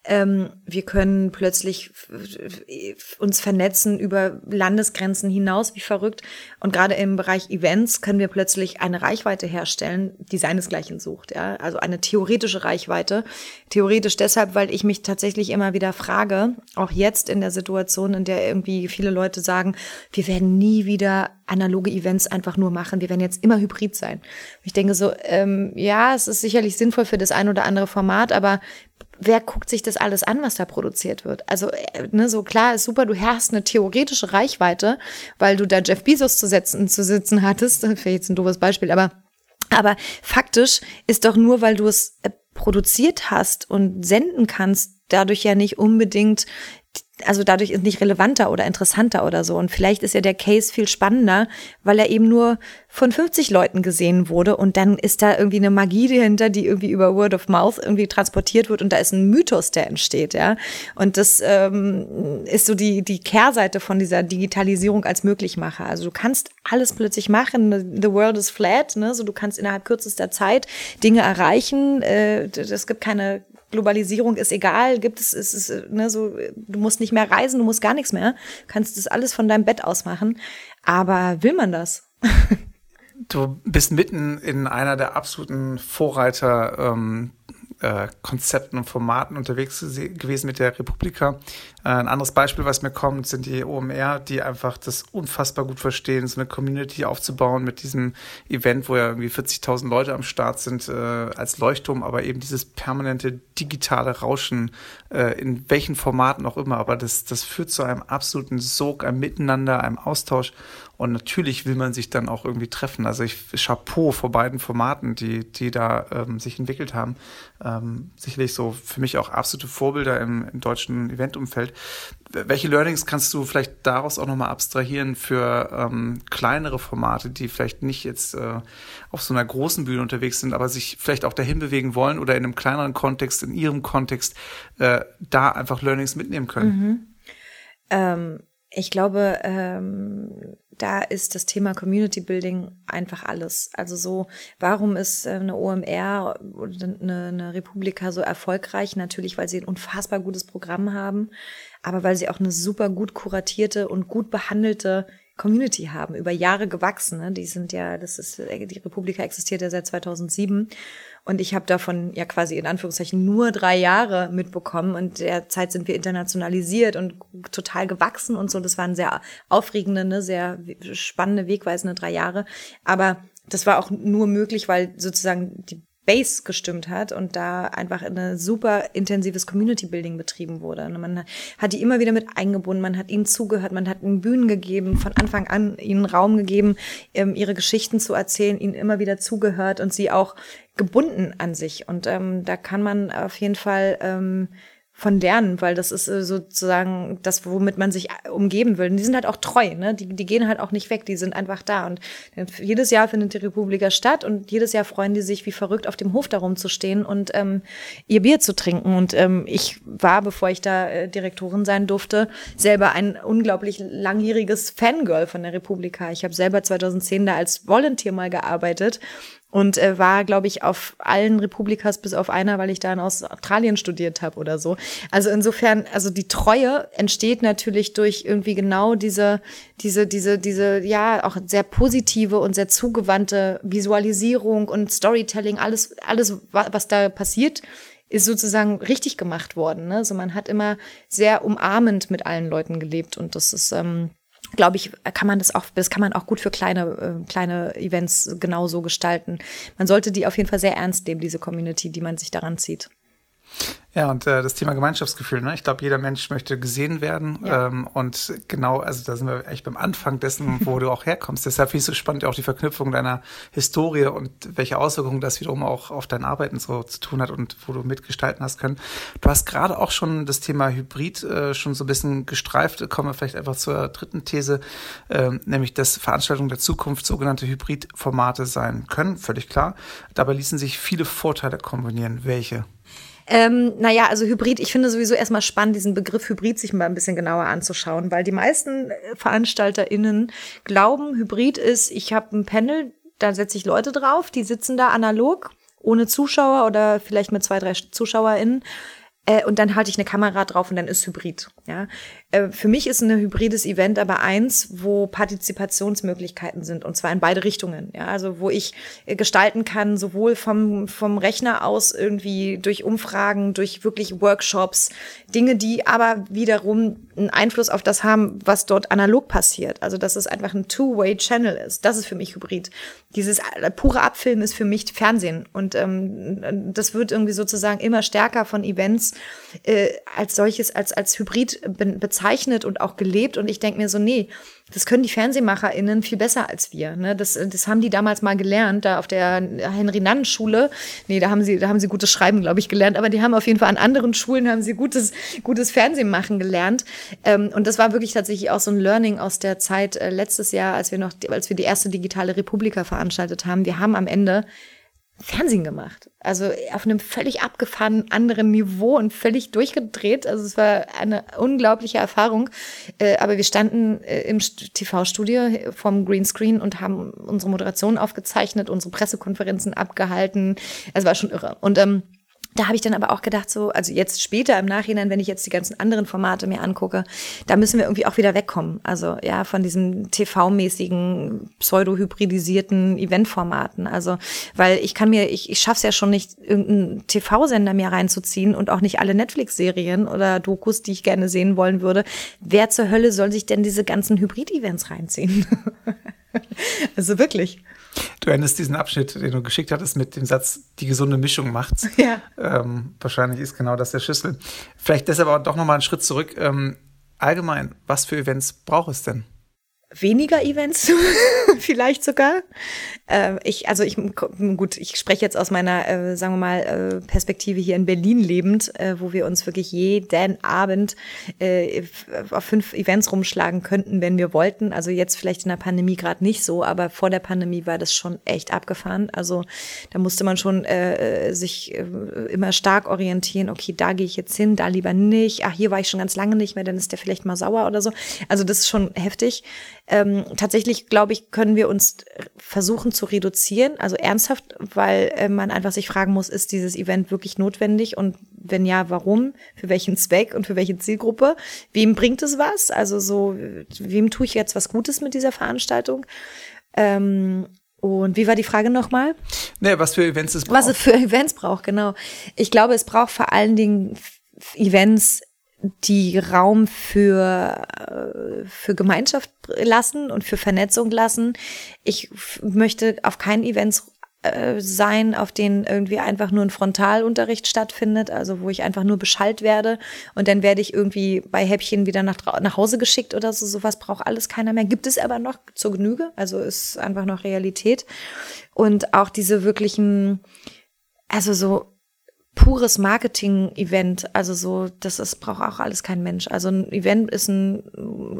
Ähm, wir können plötzlich uns vernetzen über Landesgrenzen hinaus, wie verrückt. Und gerade im Bereich Events können wir plötzlich eine Reichweite herstellen, die seinesgleichen sucht. Ja? Also eine theoretische Reichweite. Theoretisch deshalb, weil ich mich tatsächlich immer wieder frage, auch jetzt in der Situation, in der irgendwie viele Leute sagen, wir werden nie wieder analoge Events einfach nur machen. Wir werden jetzt immer hybrid sein. Ich denke so, ähm, ja, es ist sicherlich sinnvoll für das ein oder andere Format, aber wer guckt sich das alles an, was da produziert wird? Also, äh, ne, so klar ist super, du hast eine theoretische Reichweite, weil du da Jeff Bezos zu setzen, zu sitzen hattest. Das wäre jetzt ein doofes Beispiel, aber, aber faktisch ist doch nur, weil du es äh, produziert hast und senden kannst, dadurch ja nicht unbedingt also dadurch ist nicht relevanter oder interessanter oder so. Und vielleicht ist ja der Case viel spannender, weil er eben nur von 50 Leuten gesehen wurde und dann ist da irgendwie eine Magie dahinter, die irgendwie über Word of Mouth irgendwie transportiert wird und da ist ein Mythos, der entsteht, ja. Und das ähm, ist so die, die Kehrseite von dieser Digitalisierung als Möglichmacher. Also du kannst alles plötzlich machen, the world is flat, ne? So du kannst innerhalb kürzester Zeit Dinge erreichen. Äh, es gibt keine Globalisierung ist egal, gibt es, ist es, ne, so, du musst nicht mehr reisen, du musst gar nichts mehr, kannst das alles von deinem Bett aus machen. Aber will man das? du bist mitten in einer der absoluten Vorreiter ähm, äh, Konzepten und Formaten unterwegs gewesen mit der Republika. Äh, ein anderes Beispiel, was mir kommt, sind die OMR, die einfach das unfassbar gut verstehen, so eine Community aufzubauen mit diesem Event, wo ja irgendwie 40.000 Leute am Start sind, äh, als Leuchtturm, aber eben dieses permanente digitale Rauschen, äh, in welchen Formaten auch immer, aber das, das führt zu einem absoluten Sog, einem Miteinander, einem Austausch und natürlich will man sich dann auch irgendwie treffen. Also ich Chapeau vor beiden Formaten, die, die da ähm, sich entwickelt haben. Ähm, sicherlich so für mich auch absolute Vorbilder im, im deutschen Eventumfeld. Welche Learnings kannst du vielleicht daraus auch nochmal abstrahieren für ähm, kleinere Formate, die vielleicht nicht jetzt äh, auf so einer großen Bühne unterwegs sind, aber sich vielleicht auch dahin bewegen wollen oder in einem kleineren Kontext, in ihrem Kontext, äh, da einfach Learnings mitnehmen können? Mhm. Ähm, ich glaube, ähm, da ist das Thema Community Building einfach alles. Also so, warum ist äh, eine OMR oder eine, eine Republika so erfolgreich? Natürlich, weil sie ein unfassbar gutes Programm haben, aber weil sie auch eine super gut kuratierte und gut behandelte Community haben, über Jahre gewachsen. Ne? Die sind ja, das ist, die Republika existiert ja seit 2007 und ich habe davon ja quasi in Anführungszeichen nur drei Jahre mitbekommen und derzeit sind wir internationalisiert und total gewachsen und so. Das waren sehr aufregende, ne, sehr spannende, wegweisende drei Jahre. Aber das war auch nur möglich, weil sozusagen die Base gestimmt hat und da einfach eine super intensives Community Building betrieben wurde. Man hat die immer wieder mit eingebunden, man hat ihnen zugehört, man hat ihnen Bühnen gegeben, von Anfang an ihnen Raum gegeben, ähm, ihre Geschichten zu erzählen, ihnen immer wieder zugehört und sie auch gebunden an sich. Und ähm, da kann man auf jeden Fall ähm, von lernen, weil das ist äh, sozusagen das, womit man sich äh, umgeben will. Und die sind halt auch treu, ne? Die, die gehen halt auch nicht weg, die sind einfach da. Und jedes Jahr findet die Republika statt und jedes Jahr freuen die sich wie verrückt auf dem Hof darum zu stehen und ähm, ihr Bier zu trinken. Und ähm, ich war, bevor ich da äh, Direktorin sein durfte, selber ein unglaublich langjähriges Fangirl von der Republika. Ich habe selber 2010 da als Volunteer mal gearbeitet und äh, war, glaube ich, auf allen Republikas bis auf einer, weil ich da in Australien studiert habe oder so. Also insofern, also die Treue entsteht natürlich durch irgendwie genau diese, diese, diese, diese, ja, auch sehr positive und sehr zugewandte Visualisierung und Storytelling, alles, alles, was da passiert, ist sozusagen richtig gemacht worden. Ne? Also man hat immer sehr umarmend mit allen Leuten gelebt und das ist ähm, glaube ich, kann man das auch, das kann man auch gut für kleine, äh, kleine Events genauso gestalten. Man sollte die auf jeden Fall sehr ernst nehmen, diese Community, die man sich daran zieht. Ja, und äh, das Thema Gemeinschaftsgefühl, ne? Ich glaube, jeder Mensch möchte gesehen werden. Ja. Ähm, und genau, also da sind wir echt beim Anfang dessen, wo du auch herkommst. Deshalb finde ich es so spannend, auch die Verknüpfung deiner Historie und welche Auswirkungen das wiederum auch auf dein Arbeiten so zu tun hat und wo du mitgestalten hast können. Du hast gerade auch schon das Thema Hybrid äh, schon so ein bisschen gestreift. Kommen wir vielleicht einfach zur dritten These, äh, nämlich dass Veranstaltungen der Zukunft sogenannte Hybridformate sein können. Völlig klar. Dabei ließen sich viele Vorteile kombinieren. Welche? Ähm, naja, also Hybrid, ich finde sowieso erstmal spannend, diesen Begriff Hybrid sich mal ein bisschen genauer anzuschauen, weil die meisten äh, VeranstalterInnen glauben, Hybrid ist, ich habe ein Panel, da setze ich Leute drauf, die sitzen da analog, ohne Zuschauer oder vielleicht mit zwei, drei ZuschauerInnen äh, und dann halte ich eine Kamera drauf und dann ist Hybrid. Ja, für mich ist ein hybrides Event aber eins, wo Partizipationsmöglichkeiten sind und zwar in beide Richtungen. Ja, also wo ich äh, gestalten kann, sowohl vom vom Rechner aus irgendwie durch Umfragen, durch wirklich Workshops, Dinge, die aber wiederum einen Einfluss auf das haben, was dort analog passiert. Also dass es einfach ein Two-Way-Channel ist. Das ist für mich Hybrid. Dieses äh, pure Abfilmen ist für mich Fernsehen und ähm, das wird irgendwie sozusagen immer stärker von Events äh, als solches, als, als Hybrid be bezeichnet und auch gelebt. Und ich denke mir so, nee, das können die FernsehmacherInnen viel besser als wir. Ne? Das, das haben die damals mal gelernt, da auf der Henry-Nannen-Schule. Nee, da haben sie, da haben sie gutes Schreiben, glaube ich, gelernt. Aber die haben auf jeden Fall an anderen Schulen haben sie gutes, gutes Fernsehmachen gelernt. Ähm, und das war wirklich tatsächlich auch so ein Learning aus der Zeit äh, letztes Jahr, als wir noch, als wir die erste digitale Republika veranstaltet haben. Wir haben am Ende Fernsehen gemacht. Also auf einem völlig abgefahrenen anderen Niveau und völlig durchgedreht. Also es war eine unglaubliche Erfahrung. Äh, aber wir standen äh, im TV-Studio vom Greenscreen und haben unsere Moderation aufgezeichnet, unsere Pressekonferenzen abgehalten. Es war schon irre. Und ähm, da habe ich dann aber auch gedacht, so, also jetzt später im Nachhinein, wenn ich jetzt die ganzen anderen Formate mir angucke, da müssen wir irgendwie auch wieder wegkommen. Also ja, von diesen TV-mäßigen, pseudo-hybridisierten Eventformaten. Also, weil ich kann mir, ich, ich schaffe es ja schon nicht, irgendeinen TV-Sender mir reinzuziehen und auch nicht alle Netflix-Serien oder Dokus, die ich gerne sehen wollen würde. Wer zur Hölle soll sich denn diese ganzen Hybrid-Events reinziehen? also wirklich. Du endest diesen Abschnitt, den du geschickt hattest, mit dem Satz, die gesunde Mischung macht's. Ja. Ähm, wahrscheinlich ist genau das der Schlüssel. Vielleicht deshalb aber doch nochmal einen Schritt zurück. Ähm, allgemein, was für Events braucht es denn? Weniger Events vielleicht sogar. Äh, ich, also ich, gut, ich spreche jetzt aus meiner, äh, sagen wir mal, äh, Perspektive hier in Berlin lebend, äh, wo wir uns wirklich jeden Abend äh, auf fünf Events rumschlagen könnten, wenn wir wollten. Also jetzt vielleicht in der Pandemie gerade nicht so, aber vor der Pandemie war das schon echt abgefahren. Also da musste man schon äh, sich immer stark orientieren. Okay, da gehe ich jetzt hin, da lieber nicht. Ach, hier war ich schon ganz lange nicht mehr, dann ist der vielleicht mal sauer oder so. Also das ist schon heftig. Ähm, tatsächlich, glaube ich, können wir uns versuchen zu reduzieren, also ernsthaft, weil äh, man einfach sich fragen muss, ist dieses Event wirklich notwendig und wenn ja, warum, für welchen Zweck und für welche Zielgruppe, wem bringt es was, also so, wem tue ich jetzt was Gutes mit dieser Veranstaltung? Ähm, und wie war die Frage nochmal? Nee, was für Events es braucht. Was es für Events braucht, genau. Ich glaube, es braucht vor allen Dingen Events, die Raum für, äh, für Gemeinschaft lassen und für Vernetzung lassen. Ich möchte auf keinen Events äh, sein, auf denen irgendwie einfach nur ein Frontalunterricht stattfindet, also wo ich einfach nur beschallt werde und dann werde ich irgendwie bei Häppchen wieder nach, nach Hause geschickt oder so. Sowas braucht alles keiner mehr. Gibt es aber noch zur Genüge, also ist einfach noch Realität. Und auch diese wirklichen, also so pures Marketing-Event. Also so, das ist, braucht auch alles kein Mensch. Also ein Event ist ein,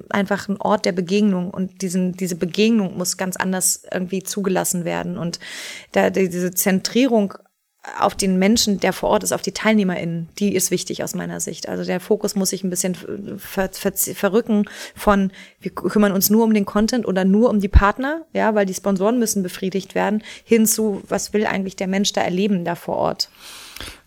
einfach ein Ort der Begegnung und diesen, diese Begegnung muss ganz anders irgendwie zugelassen werden. Und da, diese Zentrierung auf den Menschen, der vor Ort ist, auf die TeilnehmerInnen, die ist wichtig aus meiner Sicht. Also der Fokus muss sich ein bisschen ver ver verrücken von, wir kümmern uns nur um den Content oder nur um die Partner, ja, weil die Sponsoren müssen befriedigt werden, hin zu, was will eigentlich der Mensch da erleben da vor Ort.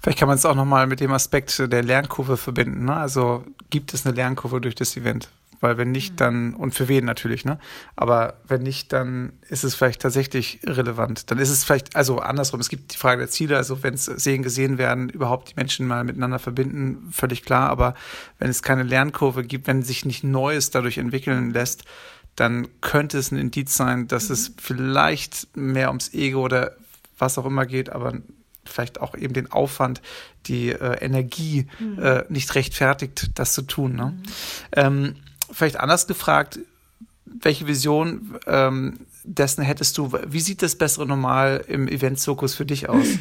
Vielleicht kann man es auch nochmal mit dem Aspekt der Lernkurve verbinden. Ne? Also gibt es eine Lernkurve durch das Event? Weil wenn nicht, mhm. dann, und für wen natürlich, ne? Aber wenn nicht, dann ist es vielleicht tatsächlich relevant. Dann ist es vielleicht, also andersrum, es gibt die Frage der Ziele, also wenn es sehen, gesehen werden, überhaupt die Menschen mal miteinander verbinden, völlig klar. Aber wenn es keine Lernkurve gibt, wenn sich nicht Neues dadurch entwickeln lässt, dann könnte es ein Indiz sein, dass mhm. es vielleicht mehr ums Ego oder was auch immer geht, aber vielleicht auch eben den Aufwand, die äh, Energie mhm. äh, nicht rechtfertigt, das zu tun. Ne? Mhm. Ähm, vielleicht anders gefragt, welche Vision ähm, dessen hättest du? Wie sieht das bessere Normal im Eventzirkus für dich aus?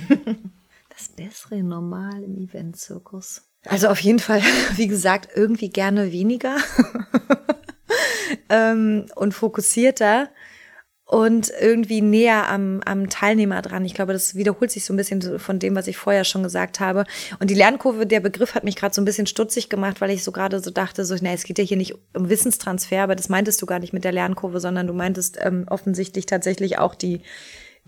Das bessere Normal im Eventzirkus. Also auf jeden Fall, wie gesagt, irgendwie gerne weniger ähm, und fokussierter und irgendwie näher am, am Teilnehmer dran. Ich glaube, das wiederholt sich so ein bisschen von dem, was ich vorher schon gesagt habe. Und die Lernkurve, der Begriff hat mich gerade so ein bisschen stutzig gemacht, weil ich so gerade so dachte, so, na, es geht ja hier nicht um Wissenstransfer, aber das meintest du gar nicht mit der Lernkurve, sondern du meintest ähm, offensichtlich tatsächlich auch die,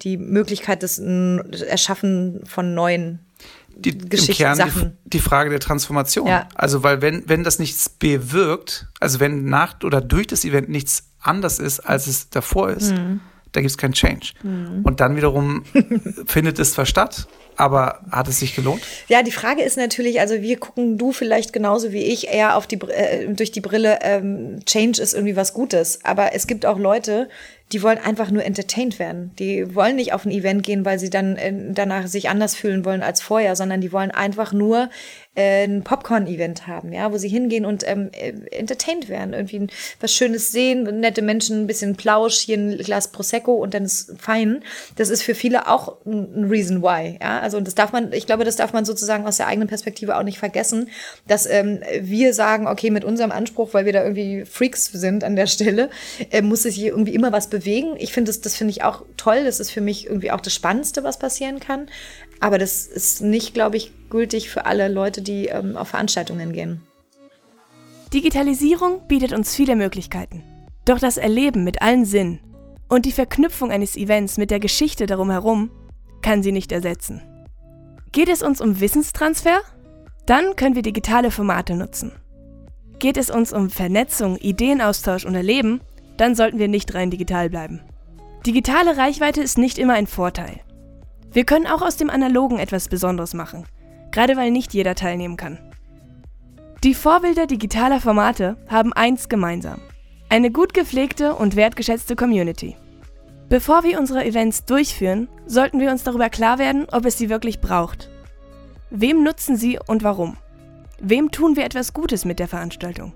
die Möglichkeit des Erschaffen von neuen die, im Kern die, die, Frage der Transformation. Ja. Also, weil wenn, wenn das nichts bewirkt, also wenn nach oder durch das Event nichts anders ist, als es davor ist, mhm. da gibt es keinen Change. Mhm. Und dann wiederum findet es zwar statt, aber hat es sich gelohnt? Ja, die Frage ist natürlich, also wir gucken du vielleicht genauso wie ich eher auf die äh, durch die Brille ähm, Change ist irgendwie was Gutes, aber es gibt auch Leute, die wollen einfach nur entertained werden. Die wollen nicht auf ein Event gehen, weil sie dann äh, danach sich anders fühlen wollen als vorher, sondern die wollen einfach nur äh, ein Popcorn-Event haben, ja, wo sie hingehen und ähm, äh, entertained werden, irgendwie was Schönes sehen, nette Menschen, ein bisschen Plausch, hier ein Glas Prosecco und dann ist fein. Das ist für viele auch ein Reason why, ja, also und das darf man, ich glaube, das darf man sozusagen aus der eigenen Perspektive auch nicht vergessen, dass ähm, wir sagen, okay, mit unserem Anspruch, weil wir da irgendwie Freaks sind an der Stelle, äh, muss sich irgendwie immer was bewegen. Ich finde das, das finde ich auch toll. Das ist für mich irgendwie auch das Spannendste, was passieren kann. Aber das ist nicht, glaube ich, gültig für alle Leute, die ähm, auf Veranstaltungen gehen. Digitalisierung bietet uns viele Möglichkeiten. Doch das Erleben mit allen Sinnen und die Verknüpfung eines Events mit der Geschichte darum herum kann sie nicht ersetzen. Geht es uns um Wissenstransfer? Dann können wir digitale Formate nutzen. Geht es uns um Vernetzung, Ideenaustausch und Erleben? Dann sollten wir nicht rein digital bleiben. Digitale Reichweite ist nicht immer ein Vorteil. Wir können auch aus dem Analogen etwas Besonderes machen, gerade weil nicht jeder teilnehmen kann. Die Vorbilder digitaler Formate haben eins gemeinsam. Eine gut gepflegte und wertgeschätzte Community. Bevor wir unsere Events durchführen, sollten wir uns darüber klar werden, ob es sie wirklich braucht. Wem nutzen sie und warum? Wem tun wir etwas Gutes mit der Veranstaltung?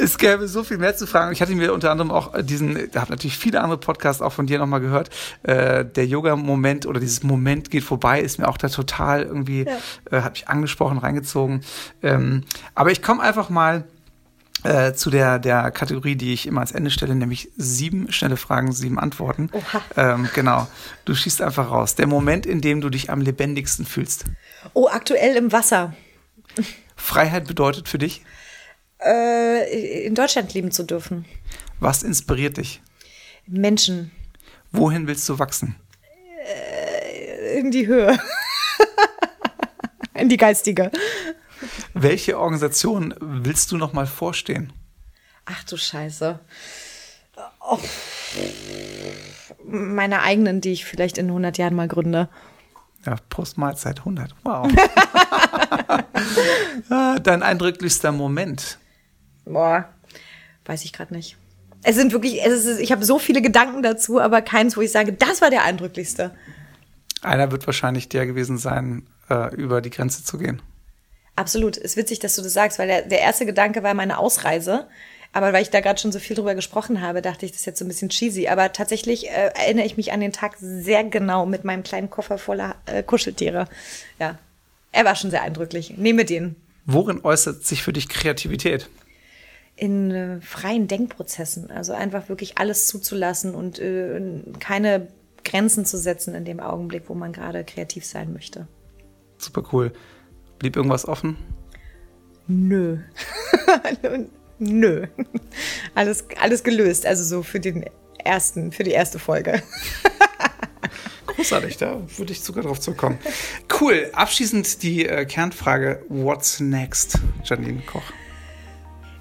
Es gäbe so viel mehr zu fragen. Ich hatte mir unter anderem auch diesen, da habe natürlich viele andere Podcasts auch von dir nochmal gehört. Äh, der Yoga-Moment oder dieses Moment geht vorbei, ist mir auch da total irgendwie, ja. äh, hat mich angesprochen, reingezogen. Ähm, aber ich komme einfach mal äh, zu der, der Kategorie, die ich immer als Ende stelle, nämlich sieben schnelle Fragen, sieben Antworten. Oha. Ähm, genau. Du schießt einfach raus. Der Moment, in dem du dich am lebendigsten fühlst. Oh, aktuell im Wasser. Freiheit bedeutet für dich? Äh, in Deutschland leben zu dürfen. Was inspiriert dich? Menschen. Wohin willst du wachsen? Äh, in die Höhe. in die geistige. Welche Organisation willst du noch mal vorstehen? Ach du Scheiße. Oh. Meine eigenen, die ich vielleicht in 100 Jahren mal gründe. Ja, Prost Mahlzeit 100. Wow. Dein eindrücklichster Moment? Boah, weiß ich gerade nicht. Es sind wirklich, es ist, ich habe so viele Gedanken dazu, aber keins, wo ich sage, das war der eindrücklichste. Einer wird wahrscheinlich der gewesen sein, äh, über die Grenze zu gehen. Absolut. Es ist witzig, dass du das sagst, weil der, der erste Gedanke war meine Ausreise. Aber weil ich da gerade schon so viel drüber gesprochen habe, dachte ich, das ist jetzt so ein bisschen cheesy. Aber tatsächlich äh, erinnere ich mich an den Tag sehr genau mit meinem kleinen Koffer voller äh, Kuscheltiere. Ja, er war schon sehr eindrücklich. Nehme den. Worin äußert sich für dich Kreativität? In äh, freien Denkprozessen. Also einfach wirklich alles zuzulassen und äh, keine Grenzen zu setzen in dem Augenblick, wo man gerade kreativ sein möchte. Super cool. Blieb irgendwas offen? Nö. Nö. Alles, alles gelöst. Also so für den ersten, für die erste Folge. Großartig, da würde ich sogar drauf zurückkommen. Cool. Abschließend die äh, Kernfrage: What's next, Janine Koch?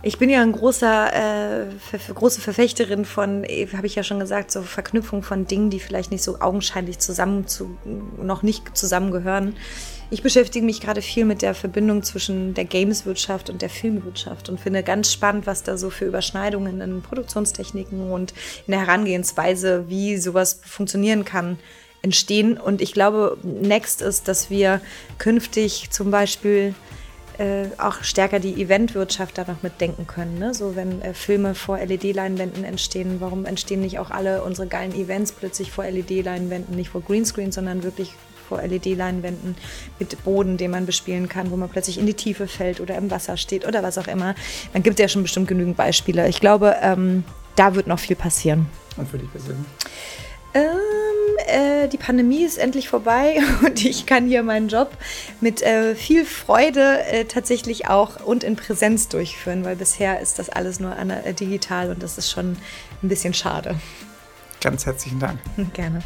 Ich bin ja ein großer, äh, große Verfechterin von, äh, habe ich ja schon gesagt, so Verknüpfung von Dingen, die vielleicht nicht so augenscheinlich zusammen zu, noch nicht zusammengehören. Ich beschäftige mich gerade viel mit der Verbindung zwischen der Gameswirtschaft und der Filmwirtschaft und finde ganz spannend, was da so für Überschneidungen in Produktionstechniken und in der Herangehensweise, wie sowas funktionieren kann, entstehen. Und ich glaube, next ist, dass wir künftig zum Beispiel äh, auch stärker die Eventwirtschaft da noch mitdenken können. Ne? So wenn äh, Filme vor LED-Leinwänden entstehen, warum entstehen nicht auch alle unsere geilen Events plötzlich vor LED-Leinwänden, nicht vor Greenscreen, sondern wirklich vor LED-Leinwänden mit Boden, den man bespielen kann, wo man plötzlich in die Tiefe fällt oder im Wasser steht oder was auch immer. Dann gibt es ja schon bestimmt genügend Beispiele. Ich glaube, ähm, da wird noch viel passieren. Und für dich persönlich? Ähm, äh, die Pandemie ist endlich vorbei und ich kann hier meinen Job mit äh, viel Freude äh, tatsächlich auch und in Präsenz durchführen, weil bisher ist das alles nur äh, digital und das ist schon ein bisschen schade. Ganz herzlichen Dank. Gerne.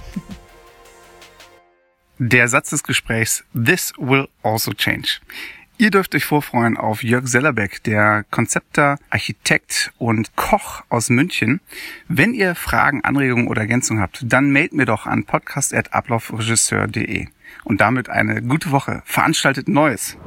Der Satz des Gesprächs, This will also change. Ihr dürft euch vorfreuen auf Jörg Sellerbeck, der Konzepter, Architekt und Koch aus München. Wenn ihr Fragen, Anregungen oder Ergänzungen habt, dann mailt mir doch an podcast.ablaufregisseur.de. Und damit eine gute Woche. Veranstaltet Neues.